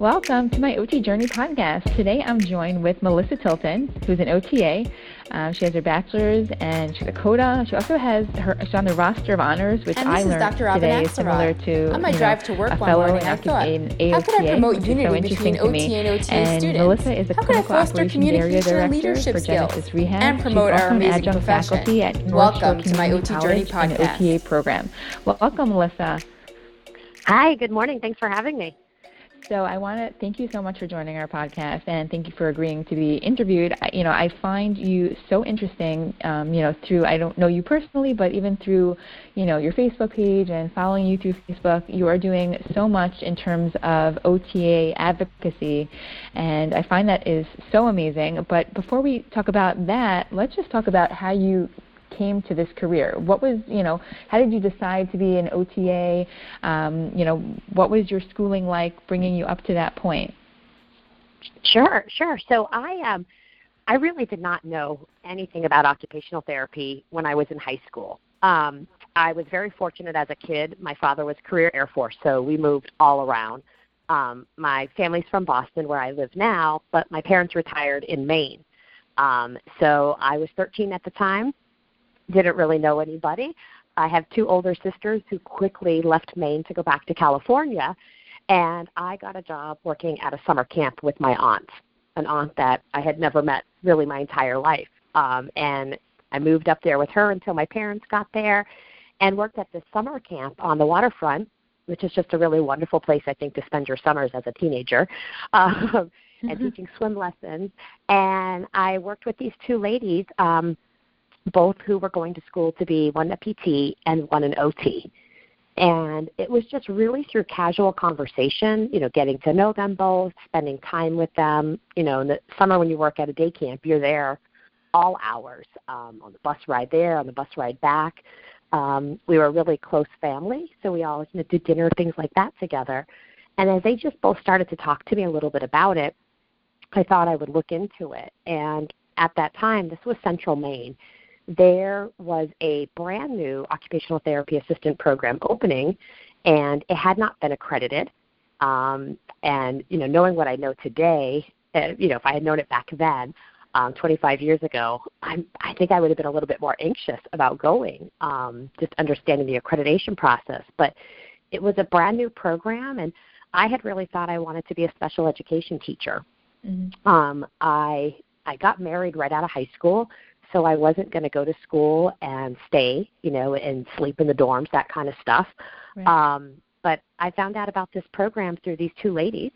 Welcome to my OT Journey podcast. Today I'm joined with Melissa Tilton, who's an OTA. Um, she has her bachelor's and she's a COTA. She also has her she's on the roster of honors, which and I learned Dr. today is similar to on my you know, drive to work a one fellow morning, in, I thought, in AOTA, how could I promote unity so between interesting to OT and OTA and students? Melissa is a how could I clinical foster operations communication area and director leadership for skills Genesis Rehab. and promote she's our amazing adjunct profession? faculty at North Welcome to my Community OT Journey College and podcast. OTA program. Well, Welcome, Melissa. Hi, good morning. Thanks for having me. So I want to thank you so much for joining our podcast, and thank you for agreeing to be interviewed. I, you know, I find you so interesting. Um, you know, through I don't know you personally, but even through, you know, your Facebook page and following you through Facebook, you are doing so much in terms of OTA advocacy, and I find that is so amazing. But before we talk about that, let's just talk about how you came to this career? What was, you know, how did you decide to be an OTA? Um, you know, what was your schooling like bringing you up to that point? Sure, sure. So I um I really did not know anything about occupational therapy when I was in high school. Um, I was very fortunate as a kid. My father was career Air Force, so we moved all around. Um, my family's from Boston, where I live now, but my parents retired in Maine. Um, so I was 13 at the time, didn't really know anybody. I have two older sisters who quickly left Maine to go back to California, and I got a job working at a summer camp with my aunt, an aunt that I had never met really my entire life. Um, and I moved up there with her until my parents got there and worked at this summer camp on the waterfront, which is just a really wonderful place, I think, to spend your summers as a teenager. Um, and Mm-hmm. teaching swim lessons. And I worked with these two ladies, um, both who were going to school to be one a PT and one an OT. And it was just really through casual conversation, you know, getting to know them both, spending time with them. You know, in the summer when you work at a day camp, you're there all hours um, on the bus ride there, on the bus ride back. Um, we were a really close family, so we always you know, did dinner, things like that together. And as they just both started to talk to me a little bit about it, I thought I would look into it. And at that time, this was Central Maine. There was a brand new occupational therapy assistant program opening, and it had not been accredited. Um, and you know, knowing what I know today, uh, you know, if I had known it back then, um, 25 years ago, I'm, I think I would have been a little bit more anxious about going, um, just understanding the accreditation process. But it was a brand new program, and I had really thought I wanted to be a special education teacher. Mm-hmm. Um, I I got married right out of high school, so I wasn't going to go to school and stay, you know, and sleep in the dorms, that kind of stuff. Right. Um, but I found out about this program through these two ladies,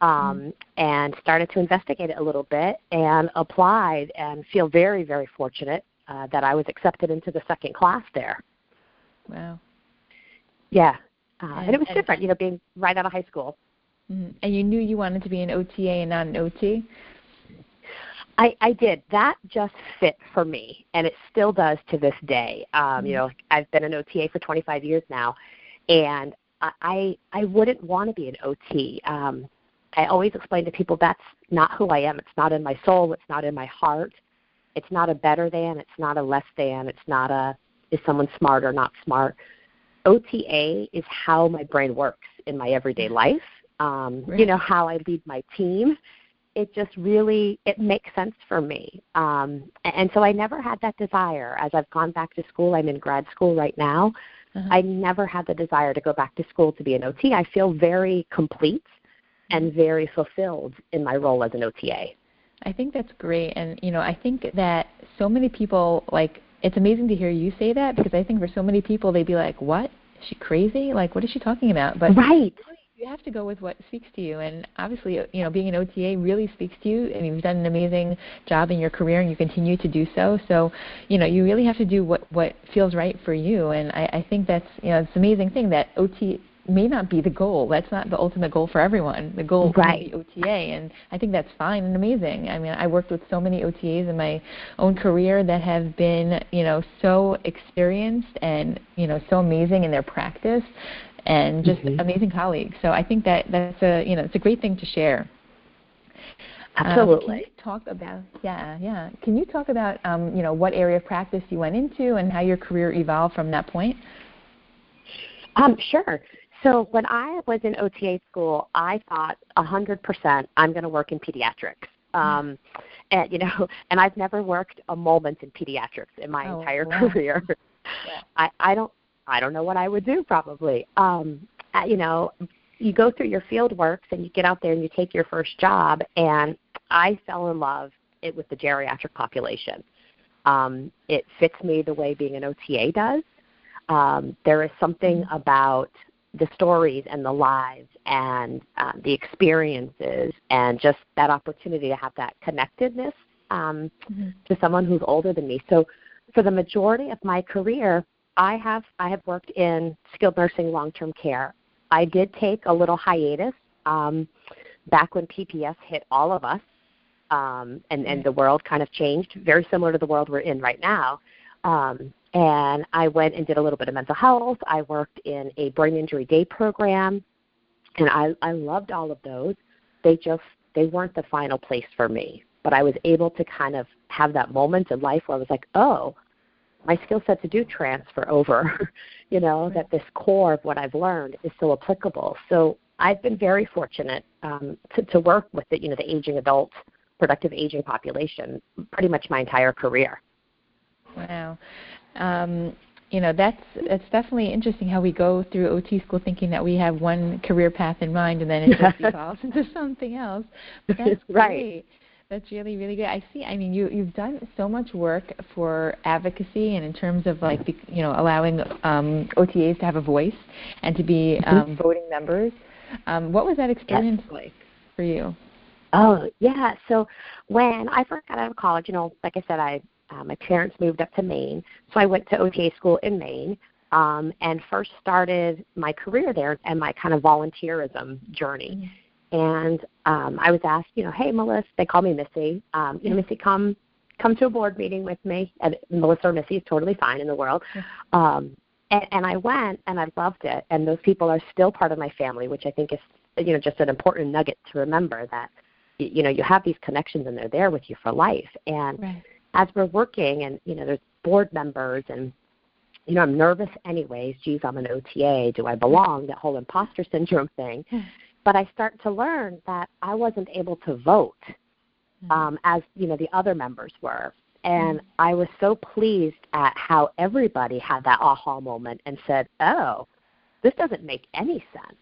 um, Mm-hmm. and started to investigate it a little bit and applied, and feel very very fortunate uh, that I was accepted into the second class there. Wow. Yeah, uh, And- and, it was and- different, you know, being right out of high school. hmm And you knew you wanted to be an OTA and not an OT? I, I did. That just fit for me, and it still does to this day. Um, You know, I've been an OTA for 25 years now, and I I, I wouldn't want to be an OT. Um, I always explain to people that's not who I am. It's not in my soul. It's not in my heart. It's not a better than. It's not a less than. It's not a is someone smart or not smart. OTA is how my brain works in my everyday life. Um, Right. You know how I lead my team it just really it makes sense for me um and, so i never had that desire as i've gone back to school i'm in grad school right now Uh-huh. i never had the desire to go back to school to be an ot i feel very complete and very fulfilled in my role as an ota I think that's great, and you know, I think that so many people like it's amazing to hear you say that because I think for so many people they'd be like, "What? Is she crazy? Like, what is she talking about?" But right you have to go with what speaks to you, and obviously, you know, being an OTA really speaks to you, and you've done an amazing job in your career, and you continue to do so. So, you know, you really have to do what what feels right for you, and I, I think that's you know, it's an amazing thing that OT may not be the goal. That's not the ultimate goal for everyone. The goal Right. be OTA, and I think that's fine and amazing. I mean, I worked with so many OTAs in my own career that have been, you know, so experienced and you know so amazing in their practice, and just Mhm. amazing colleagues. So I think that that's a you know it's a great thing to share. Um, absolutely can you talk about yeah yeah? Can you talk about um, you know what area of practice you went into and how your career evolved from that point? Um, sure. So when I was in OTA school, I thought a hundred percent I'm going to work in pediatrics. Um, and you know, and I've never worked a moment in pediatrics in my Oh, entire wow. career. Yeah. I I don't I don't know what I would do probably. Um, you know, you go through your field works and you get out there and you take your first job, and I fell in love it with the geriatric population. Um, it fits me the way being an OTA does. Um, there is something about the stories and the lives and uh, the experiences and just that opportunity to have that connectedness um, Mhm. to someone who's older than me. So for the majority of my career, I have I have worked in skilled nursing long term care. I did take a little hiatus um, back when PPS hit all of us, um, and and the world kind of changed, very similar to the world we're in right now. Um, and I went and did a little bit of mental health. I worked in a brain injury day program, and I I loved all of those. They just they weren't the final place for me, but I was able to kind of have that moment in life where I was like, oh, my skill set to do transfer over, you know, that this core of what I've learned is so applicable. So I've been very fortunate um, to, to work with the, you know, the aging adult, productive aging population pretty much my entire career. Wow. Um, you know, that's that's definitely interesting how we go through OT school thinking that we have one career path in mind and then it just evolves into something else. But that's Right. That's really, really good. I see. I mean, you you've done so much work for advocacy and in terms of like, bec- you know, allowing um, OTAs to have a voice and to be Mm-hmm. um, voting members. Um, what was that experience like for you? Oh yeah. So when I first got out of college, you know, like I said, I uh, my parents moved up to Maine, so I went to OTA school in Maine, um, and first started my career there and my kind of volunteerism journey. And um, I was asked, you know, hey Melissa, they call me Missy. Um, you know, Missy, come come to a board meeting with me. And Melissa or Missy is totally fine in the world. Um, and, and I went and I loved it. And those people are still part of my family, which I think is you know just an important nugget to remember that you know you have these connections and they're there with you for life. And Right. as we're working and you know there's board members and you know i'm nervous anyways geez i'm an ota do i belong that whole imposter syndrome thing but i start to learn that i wasn't able to vote um, as you know the other members were. And i was so pleased at how everybody had that aha moment and said oh this doesn't make any sense.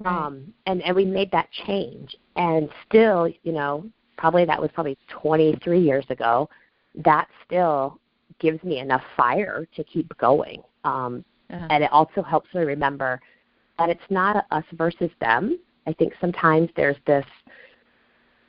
Right. um, and and we made that change. And still you know probably that was probably 23 years ago that still gives me enough fire to keep going. Um, Uh-huh. and it also helps me remember that it's not us versus them i think sometimes there's this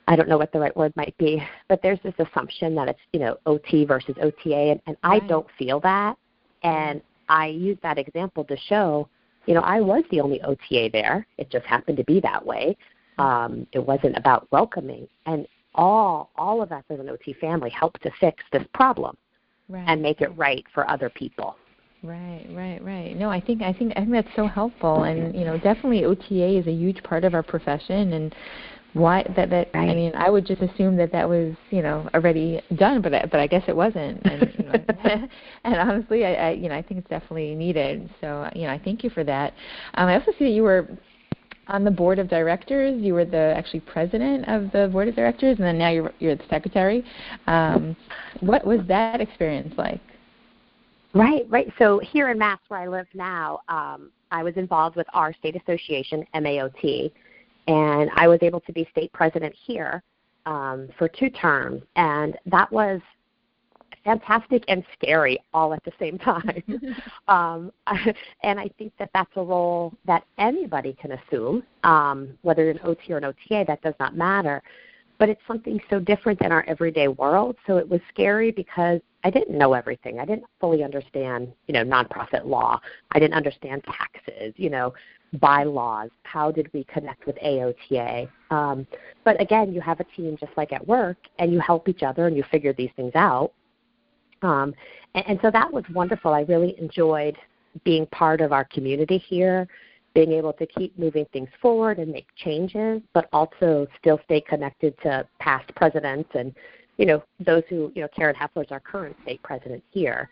i don't know what the right word might be but there's this assumption that it's you know ot versus ota and, and i don't feel that. And i use that example to show you know i was the only ota there. It just happened to be that way. Um, it wasn't about welcoming. And all all of us as an ot family helped to fix this problem right. and make it right for other people Right, right, right. No, I think I think I think that's so helpful, and you know, definitely OTA is a huge part of our profession, and why that that I mean, I would just assume that that was you know already done, but I, but I guess it wasn't, and you know, and honestly, I, I you know I think it's definitely needed. So you know, I thank you for that. Um, I also see that you were on the board of directors. You were the actually president of the board of directors, and then now you're you're the secretary. Um, what was that experience like? Right, right. So here in Mass, where I live now, um, I was involved with our state association, MAOT, and I was able to be state president here um, for two terms, and that was fantastic and scary all at the same time. um, and I think that that's a role that anybody can assume, um, whether you're an OT or an OTA, that does not matter. But it's something so different than our everyday world. So it was scary because I didn't know everything. I didn't fully understand, you know, nonprofit law. I didn't understand taxes, you know, bylaws. How did we connect with AOTA? Um, but again, you have a team just like at work, and you help each other and you figure these things out. Um, and, and so that was wonderful. I really enjoyed being part of our community here, being able to keep moving things forward and make changes, but also still stay connected to past presidents and you know those who you know Karen Heffler is our current state president here,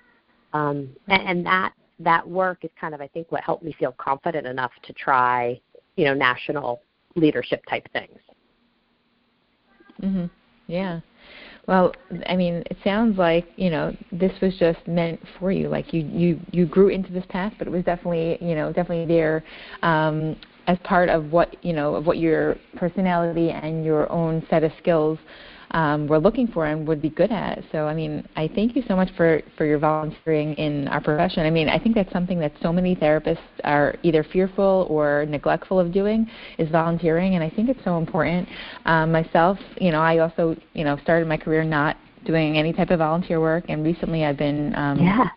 um, and, and that that work is kind of I think what helped me feel confident enough to try, you know, national leadership type things. Mhm. Yeah. Well, I mean, it sounds like you know this was just meant for you. Like you you you grew into this path, but it was definitely you know definitely there um, as part of what you know of what your personality and your own set of skills um, were looking for and would be good at. So, I mean, I thank you so much for, for your volunteering in our profession. I mean, I think that's something that so many therapists are either fearful or neglectful of doing is volunteering, and I think it's so important. Um, myself, you know, I also, you know, started my career not doing any type of volunteer work, and recently I've been um, yeah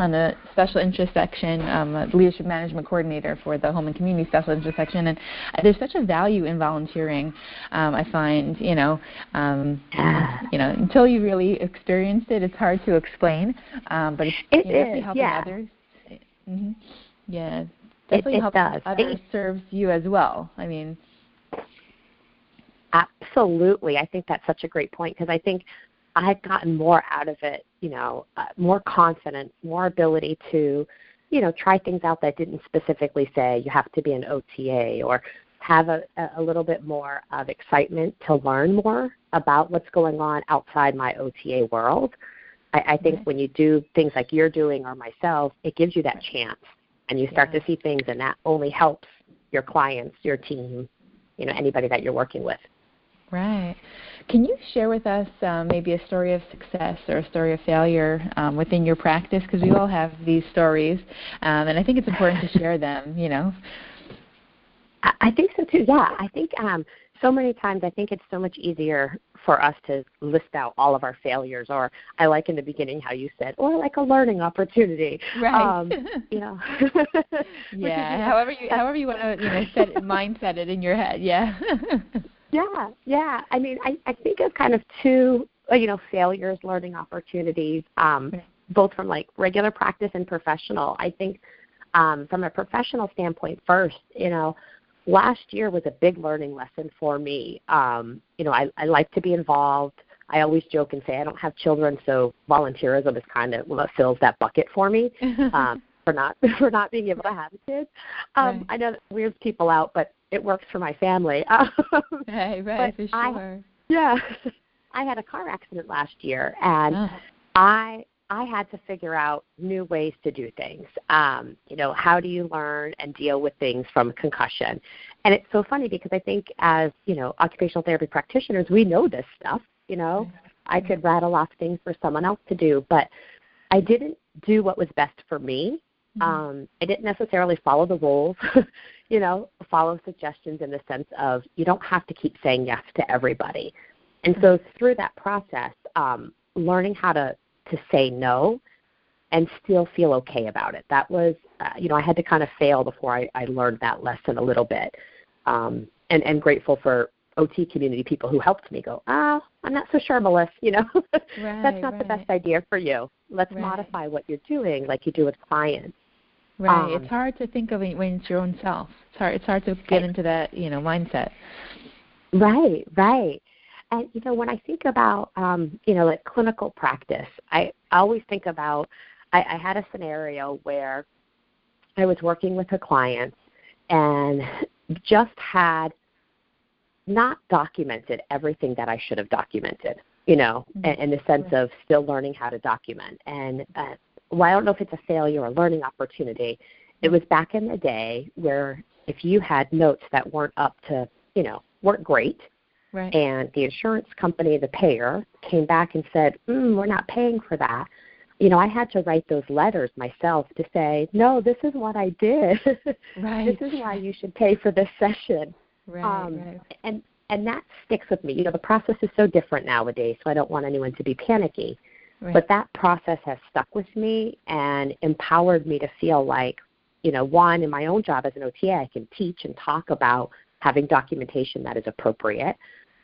on the special interest section, um, leadership management coordinator for the home and community special interest section, and there's such a value in volunteering. Um, I find, you know, um, you know, until you really experienced it, it's hard to explain. Um, but it's it you know, is, helping yeah. others. Mm-hmm. Yeah, it, definitely it helping does. others it, serves you as well. I mean. Absolutely, I think that's such a great point because I think I've gotten more out of it, you know, uh, more confidence, more ability to, you know, try things out that didn't specifically say you have to be an OTA or have a, a little bit more of excitement to learn more about what's going on outside my OTA world. I, I think when you do things like you're doing or myself, it gives you that chance and you start yeah. to see things and that only helps your clients, your team, you know, anybody that you're working with. Right. Can you share with us um, maybe a story of success or a story of failure um, within your practice? Because we all have these stories, um, and I think it's important to share them. You know. I think so too. Yeah, I think um, so many times I think it's so much easier for us to list out all of our failures, or I like in the beginning how you said, or like a learning opportunity. Right. Um, you know. yeah. however you however you want to you know set it, mindset it in your head. Yeah. Yeah, yeah. I mean, I, I think of kind of two, uh, you know, failures, learning opportunities, um, both from like regular practice and professional. I think um, from a professional standpoint, first, you know, last year was a big learning lesson for me. Um, you know, I, I like to be involved. I always joke and say I don't have children, so volunteerism is kind of what fills that bucket for me. Um, for not for not being able to have a kid. Um, Right. I know that weirds people out, but it works for my family. Um, right. Right. For I- sure. yeah, I had a car accident last year, and Oh. I I had to figure out new ways to do things. Um, you know, how do you learn and deal with things from concussion? And it's so funny because I think as, you know, occupational therapy practitioners, we know this stuff, you know. I could rattle off things for someone else to do, but I didn't do what was best for me. Mhm. Um, I didn't necessarily follow the rules, you know, follow suggestions in the sense of you don't have to keep saying yes to everybody. And so through that process, um, learning how to to say no and still feel okay about it. That was, uh, you know, I had to kind of fail before I, I learned that lesson a little bit. Um, and, and grateful for OT community people who helped me go, ah, I'm not so sure, Melissa, you know, that's Right, not the best idea for you. Let's Right. modify what you're doing like you do with clients. Right. Um, it's hard to think of it when it's your own self. It's hard. It's hard to get into that you know mindset. Right, right. And you know, when I think about um, you know, like clinical practice, I always think about I, I had a scenario where I was working with a client and just had not documented everything that I should have documented, you know, Mhm. in, in the sense of still learning how to document. And uh, well, I don't know if it's a failure or a learning opportunity. It was back in the day where if you had notes that weren't up to, you know, weren't great, Right. and the insurance company, the payer, came back and said, mm, "We're not paying for that." You know, I had to write those letters myself to say, "No, this is what I did. right. this is why you should pay for this session." Right. um, right. And and that sticks with me. You know, the process is so different nowadays, so I don't want anyone to be panicky. Right. But that process has stuck with me and empowered me to feel like, you know, one, in my own job as an OTA, I can teach and talk about having documentation that is appropriate.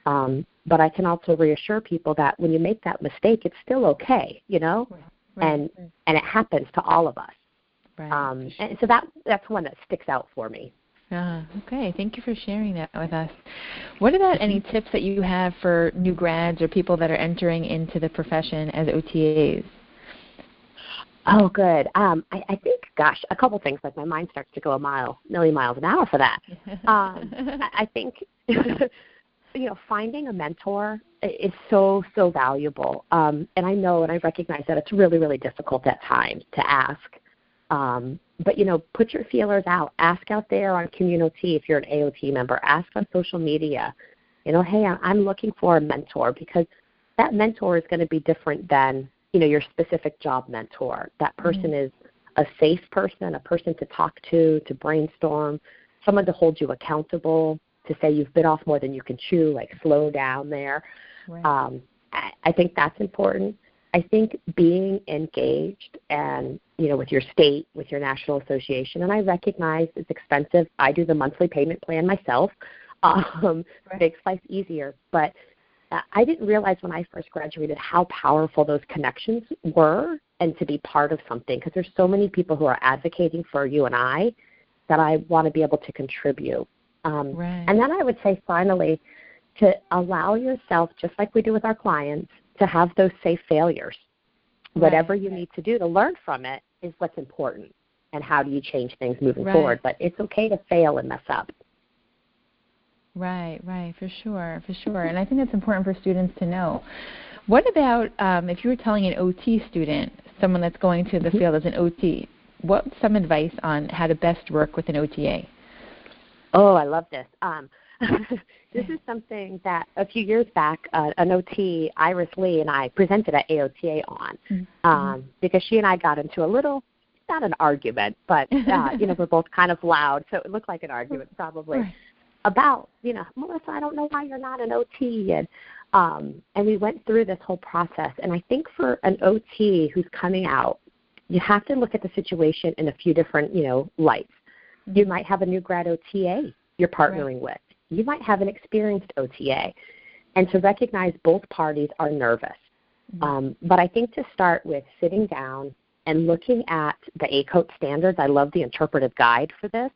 Um, but I can also reassure people that when you make that mistake, it's still okay, you know, right. and right. and it happens to all of us. right. Um, and so that that's one that sticks out for me. Ah, okay. Thank you for sharing that with us. What about any Mm-hmm. tips that you have for new grads or people that are entering into the profession as OTAs? Oh, good. Um, I, I think, gosh, a couple things. Like my mind starts to go a mile, million miles an hour for that. Um, I, I think, you know, finding a mentor is so so valuable. Um, and I know, and I recognize that it's really really difficult at times to ask. Um, but you know, put your feelers out. Ask out there on CommunOT if you're an AOT member. Ask on social media. You know, hey, I'm looking for a mentor because that mentor is going to be different than you know your specific job mentor. That person mm-hmm. is a safe person, a person to talk to, to brainstorm, someone to hold you accountable, to say you've bit off more than you can chew, like slow down there. Right. Um, I, I think that's important. I think being engaged and you know with your state, with your national association, and I recognize it's expensive. I do the monthly payment plan myself. Um, right. Makes life easier, but I didn't realize when I first graduated how powerful those connections were and to be part of something because there's so many people who are advocating for you and I that I want to be able to contribute. Um, right. And then I would say finally to allow yourself, just like we do with our clients, to have those safe failures. Right. Whatever you need to do to learn from it is what's important and how do you change things moving right. forward. But it's okay to fail and mess up. Right, right, for sure, for sure. And I think that's important for students to know. What about um, if you were telling an OT student, someone that's going to the mm-hmm. field as an OT, what's some advice on how to best work with an OTA? Oh, I love this. Um, this is something that a few years back, uh, an OT, Iris Lee, and I presented at AOTA on mm-hmm. um, because she and I got into a little, not an argument, but uh, you know we're both kind of loud, so it looked like an argument probably. Right about, you know, Melissa, I don't know why you're not an OT and um and we went through this whole process and I think for an OT who's coming out, you have to look at the situation in a few different, you know, lights. Mm-hmm. You might have a new grad OTA you're partnering right. with. You might have an experienced OTA. And to recognize both parties are nervous. Mm-hmm. Um, but I think to start with sitting down and looking at the ACOTE standards, I love the interpretive guide for this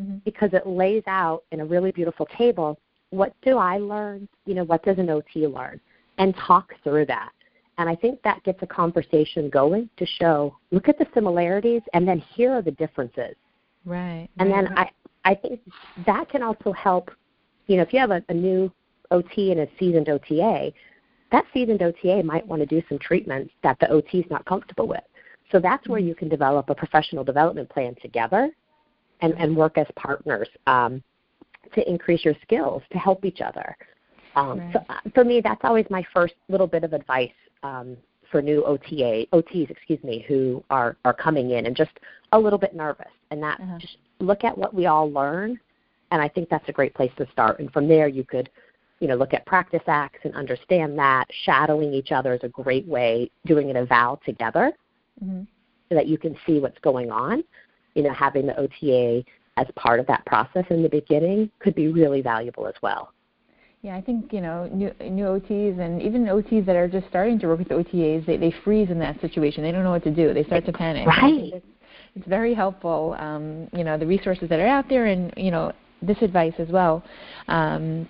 mm-hmm. because it lays out in a really beautiful table what do I learn? You know, what does an OT learn? And talk through that. And I think that gets a conversation going to show look at the similarities and then here are the differences. Right. And right, then right. I I think that can also help, you know, if you have a, a new OT and a seasoned OTA, that seasoned OTA might want to do some treatments that the OT is not comfortable with. So that's where mm-hmm. you can develop a professional development plan together and, and work as partners um, to increase your skills to help each other. Um, right. So uh, for me, that's always my first little bit of advice um, for new OTA OTs, excuse me, who are are coming in and just a little bit nervous, and that uh-huh. just look at what we all learn, and I think that's a great place to start. And from there, you could you know, look at practice acts and understand that. Shadowing each other is a great way, doing an eval together mm-hmm. so that you can see what's going on you know, having the OTA as part of that process in the beginning could be really valuable as well. Yeah, I think you know new new OTs and even OTs that are just starting to work with OTAs, they they freeze in that situation. They don't know what to do. They start to panic. Right. It's, it's very helpful. Um, you know the resources that are out there, and you know this advice as well. Um,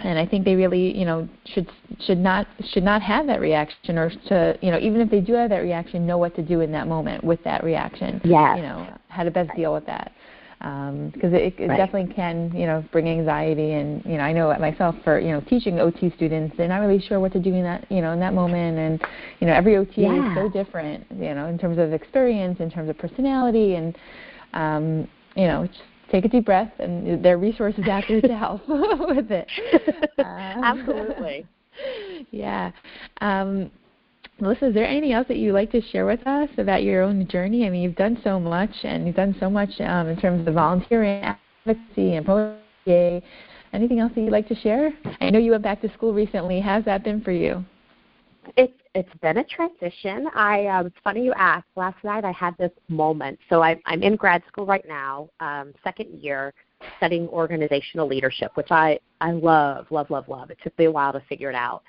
and I think they really, you know, should should not should not have that reaction, or to, you know, even if they do have that reaction, know what to do in that moment with that reaction. Yeah. You know, how to best deal with that, because um, it, it right. definitely can, you know, bring anxiety. And you know, I know myself for you know teaching OT students, they're not really sure what to do in that, you know, in that moment. And you know, every OT yeah. is so different, you know, in terms of experience, in terms of personality, and um, you know, it's take a deep breath, and there are resources out there to help with it. Um, Absolutely. Yeah. Um, Melissa, is there anything else that you'd like to share with us about your own journey? I mean, you've done so much, and you've done so much um, in terms of volunteering, advocacy, and poetry. Anything else that you'd like to share? I know you went back to school recently. How's that been for you? It's it's been a transition. I um, it's funny you asked. Last night I had this moment. So I, I'm in grad school right now, um, second year, studying organizational leadership, which I I love, love, love, love. It took me a while to figure it out.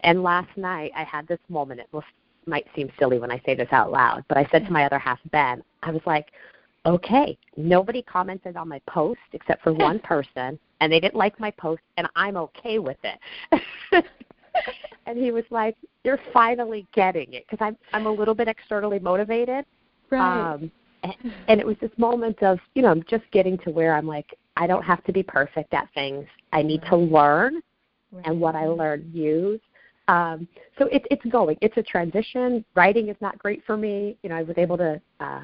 And last night I had this moment. It will, might seem silly when I say this out loud, but I said to my other half, Ben, I was like, okay, nobody commented on my post except for one person, and they didn't like my post, and I'm okay with it. and he was like, "You're finally getting it," because I'm I'm a little bit externally motivated. Right. Um, and, and it was this moment of you know just getting to where I'm like, I don't have to be perfect at things. I need to learn, right. and what I learn use. Um, so it, it's going. It's a transition. Writing is not great for me. You know, I was able to uh,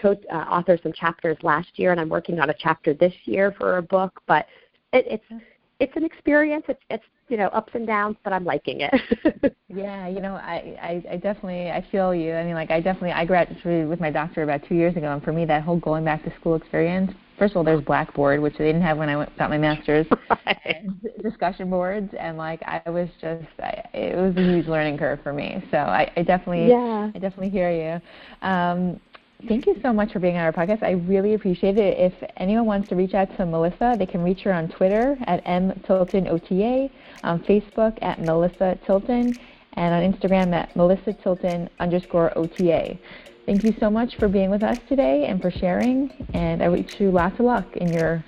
co- uh, author some chapters last year, and I'm working on a chapter this year for a book. But it, it's it's an experience. It's it's you know ups and downs, but I'm liking it. yeah, you know, I, I I definitely I feel you. I mean, like I definitely I graduated with my doctor about two years ago, and for me, that whole going back to school experience. First of all, there's Blackboard, which they didn't have when I went, got my master's. Right. Discussion boards, and like I was just, I, it was a huge learning curve for me. So I, I definitely, Yeah. I definitely hear you. Um, Thank you so much for being on our podcast. I really appreciate it. If anyone wants to reach out to Melissa, they can reach her on Twitter at mtiltonota, on Facebook at Melissa Tilton, and on Instagram at Melissa Tilton underscore OTA. Thank you so much for being with us today and for sharing. And I wish you lots of luck in your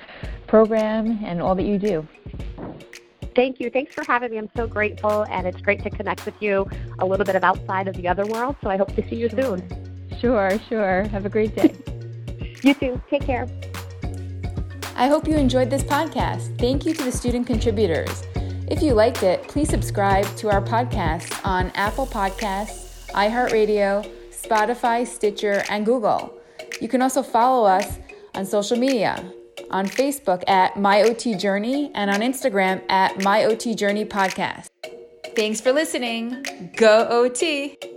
program and all that you do. Thank you. Thanks for having me. I'm so grateful, and it's great to connect with you a little bit of outside of the other world. So I hope to see you soon. Sure, sure. Have a great day. You too. Take care. I hope you enjoyed this podcast. Thank you to the student contributors. If you liked it, please subscribe to our podcast on Apple Podcasts, iHeartRadio, Spotify, Stitcher, and Google. You can also follow us on social media on Facebook at MyOT Journey and on Instagram at MyOT Journey Podcast. Thanks for listening. Go OT!